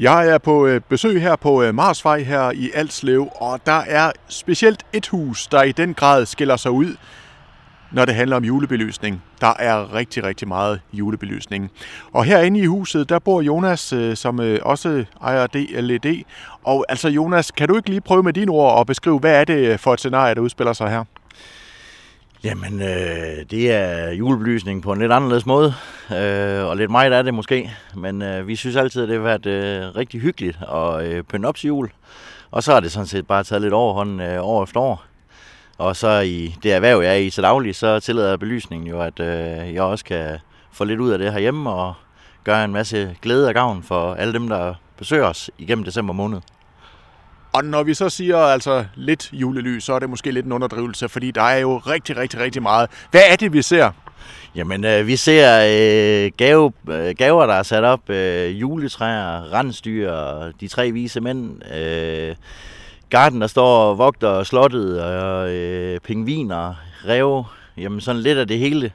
Jeg er på øh, besøg her på øh, Marsvej her i Alslev, og der er specielt et hus, der i den grad skiller sig ud, når det handler om julebelysning. Der er rigtig, rigtig meget julebelysning. Og herinde i huset, der bor Jonas, øh, som også ejer DLED. Og altså Jonas, kan du ikke lige prøve med dine ord at beskrive, hvad er det for et scenarie, der udspiller sig her? Jamen, øh, det er julebelysning på en lidt anderledes måde, øh, og lidt meget er det måske. Men øh, vi synes altid, at det har været øh, rigtig hyggeligt at øh, pynte op til jul. Og så har det sådan set bare taget lidt overhånd øh, år efter år. Og så i det erhverv, jeg er i til daglig, så tillader belysningen jo, at øh, jeg også kan få lidt ud af det herhjemme og gøre en masse glæde og gavn for alle dem, der besøger os igennem december måned. Og når vi så siger altså lidt julelys, så er det måske lidt en underdrivelse, fordi der er jo rigtig, rigtig, rigtig meget. Hvad er det, vi ser? Jamen, øh, vi ser øh, gave, øh, gaver, der er sat op. Øh, juletræer, rensdyr, de tre vise mænd. Øh, garden, der står og vogter slottet, og øh, pingviner, rev. Jamen, sådan lidt af det hele.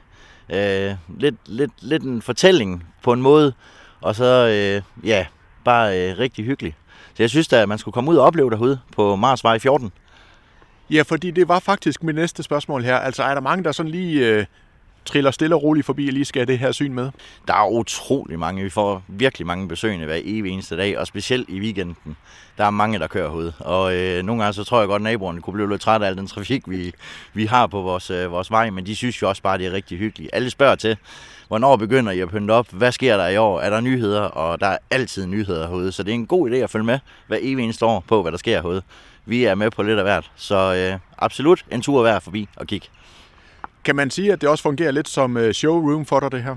Øh, lidt, lidt, lidt en fortælling på en måde. Og så, øh, ja, bare øh, rigtig hyggeligt. Så jeg synes at man skulle komme ud og opleve derude på Marsvej 14. Ja, fordi det var faktisk mit næste spørgsmål her. Altså er der mange, der sådan lige øh, triller stille og roligt forbi og lige skal have det her syn med? Der er utrolig mange. Vi får virkelig mange besøgende hver evig eneste dag, og specielt i weekenden. Der er mange, der kører herude. Og øh, nogle gange så tror jeg godt, at naboerne kunne blive lidt trætte af al den trafik, vi, vi har på vores, øh, vores vej, men de synes jo også bare, at det er rigtig hyggeligt. Alle spørger til, hvornår begynder I at pynte op? Hvad sker der i år? Er der nyheder? Og der er altid nyheder herude, så det er en god idé at følge med hver evig eneste år på, hvad der sker herude. Vi er med på lidt af hvert, så øh, absolut en tur værd forbi og kigge. Kan man sige, at det også fungerer lidt som øh, showroom for dig, det her?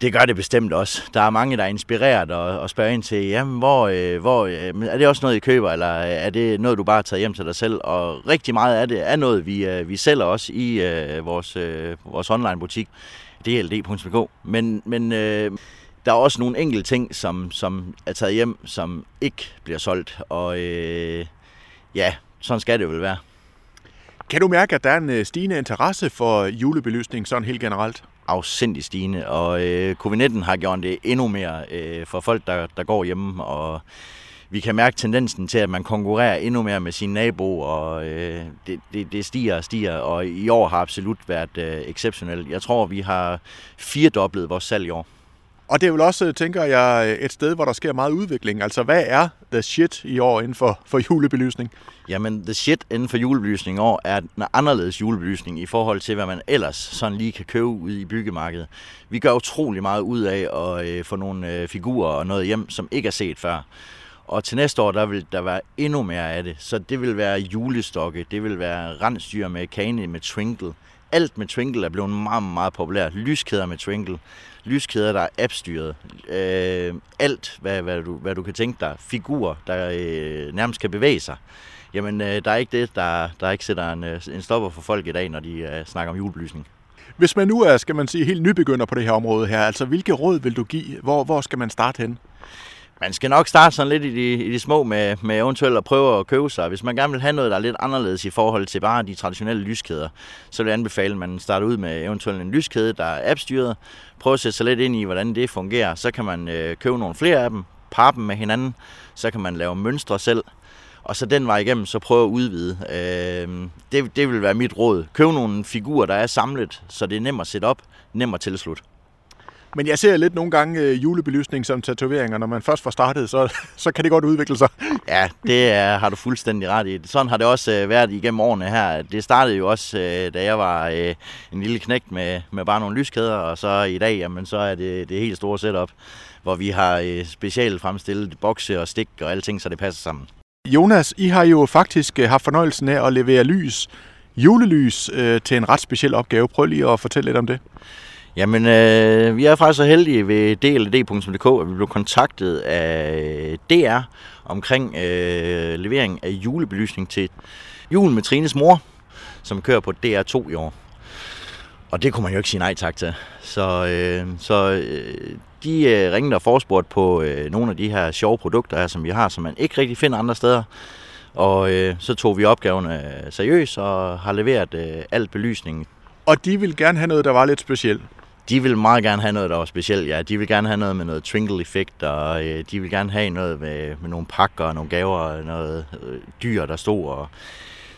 Det gør det bestemt også. Der er mange, der er inspireret og, og spørger ind til, jamen, hvor, øh, hvor, øh, er det også noget, I køber, eller er det noget, du bare har taget hjem til dig selv? Og rigtig meget af det er noget, vi, øh, vi sælger også i øh, vores, øh, vores online-butik, dld.dk. Men, men øh, der er også nogle enkelte ting, som, som er taget hjem, som ikke bliver solgt. Og øh, ja, sådan skal det vel være. Kan du mærke, at der er en øh, stigende interesse for julebelysning sådan helt generelt? afsindig stigende, og øh, covid-19 har gjort det endnu mere øh, for folk, der, der går hjemme, og vi kan mærke tendensen til, at man konkurrerer endnu mere med sin nabo, og øh, det, det, det stiger og stiger, og i år har absolut været øh, exceptionelt. Jeg tror, vi har firedoblet vores salg i år. Og det er vel også, øh, tænker jeg, øh, et sted, hvor der sker meget udvikling. Altså, hvad er the shit i år inden for, for julebelysning? Jamen, the shit inden for julebelysning i år er en anderledes julebelysning i forhold til, hvad man ellers sådan lige kan købe ude i byggemarkedet. Vi gør utrolig meget ud af at øh, få nogle øh, figurer og noget hjem, som ikke er set før. Og til næste år, der vil der være endnu mere af det. Så det vil være julestokke, det vil være rensdyr med kane med twinkle. Alt med twinkle er blevet meget, meget populært. Lyskæder med twinkle lyskæder, der er appstyret. Øh, alt, hvad, hvad, du, hvad du kan tænke dig. Figurer, der øh, nærmest kan bevæge sig. Jamen, øh, der er ikke det, der, der ikke sætter en, øh, en stopper for folk i dag, når de øh, snakker om julebelysning. Hvis man nu er, skal man sige, helt nybegynder på det her område her, altså hvilke råd vil du give? Hvor, hvor skal man starte hen? Man skal nok starte sådan lidt i de, i de små med, med eventuelt at prøve at købe sig. Hvis man gerne vil have noget, der er lidt anderledes i forhold til bare de traditionelle lyskæder, så vil jeg anbefale, at man starter ud med eventuelt en lyskæde, der er appstyret. Prøv at sætte sig lidt ind i, hvordan det fungerer. Så kan man øh, købe nogle flere af dem, parre dem med hinanden. Så kan man lave mønstre selv. Og så den vej igennem, så prøve at udvide. Øh, det, det vil være mit råd. Køb nogle figurer, der er samlet, så det er nemt at sætte op, nemt at tilslutte. Men jeg ser lidt nogle gange øh, julebelysning som tatoveringer. Når man først får startet, så, så kan det godt udvikle sig. Ja, det er, har du fuldstændig ret i. Sådan har det også øh, været igennem årene her. Det startede jo også, øh, da jeg var øh, en lille knægt med, med bare nogle lyskæder, og så i dag, jamen, så er det det helt store setup, hvor vi har øh, specielt fremstillet bokse og stik og alting, så det passer sammen. Jonas, I har jo faktisk øh, haft fornøjelsen af at levere lys, julelys, øh, til en ret speciel opgave. Prøv lige at fortælle lidt om det. Jamen, øh, vi er faktisk så heldige ved dld.dk, at vi blev kontaktet af øh, DR omkring øh, levering af julebelysning til julen med Trines mor, som kører på DR2 i år. Og det kunne man jo ikke sige nej tak til. Så, øh, så øh, de øh, ringede og forespurgte på øh, nogle af de her sjove produkter her, som vi har, som man ikke rigtig finder andre steder. Og øh, så tog vi opgaven øh, seriøst og har leveret øh, alt belysning. Og de ville gerne have noget, der var lidt specielt. De vil meget gerne have noget, der var specielt, ja. De vil gerne have noget med noget twinkle-effekt, og øh, de vil gerne have noget med, med nogle pakker og nogle gaver og noget øh, dyr, der stod. Og...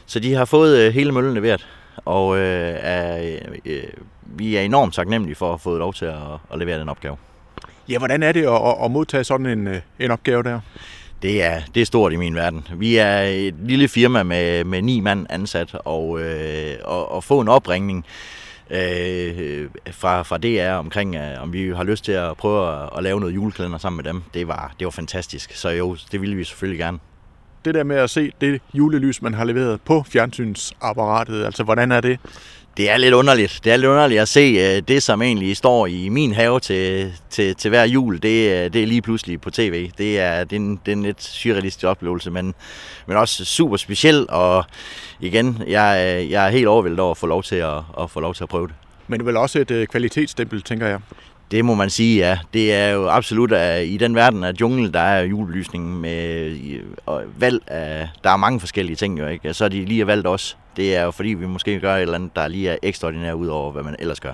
Så de har fået øh, hele møllen leveret, og øh, er, øh, vi er enormt taknemmelige for at have fået lov til at, at levere den opgave. Ja, hvordan er det at, at modtage sådan en, øh, en opgave der? Det er, det er stort i min verden. Vi er et lille firma med, med ni mand ansat, og, øh, og, og få en opringning øh, Øh, fra, fra DR omkring, øh, om vi har lyst til at prøve at, at lave noget juleklæder sammen med dem, det var, det var fantastisk. Så jo, det ville vi selvfølgelig gerne. Det der med at se det julelys, man har leveret på fjernsynsapparatet, altså hvordan er det? Det er lidt underligt. Det er lidt underligt at se øh, det, som egentlig står i min have til, til, til hver jul, det, øh, det er lige pludselig på tv. Det er, det er, en, det er en lidt surrealistisk oplevelse, men, men også super speciel, og igen, jeg, øh, jeg er helt overvældet over at få lov til at, at få lov til at prøve det. Men det er vel også et kvalitetsstempel, tænker jeg. Det må man sige, ja. Det er jo absolut, at i den verden af jungle, der er julelysningen med og valg af, der er mange forskellige ting jo, ikke? Så er de lige valgt os. Det er jo fordi, vi måske gør et eller andet, der lige er ekstraordinært ud over, hvad man ellers gør.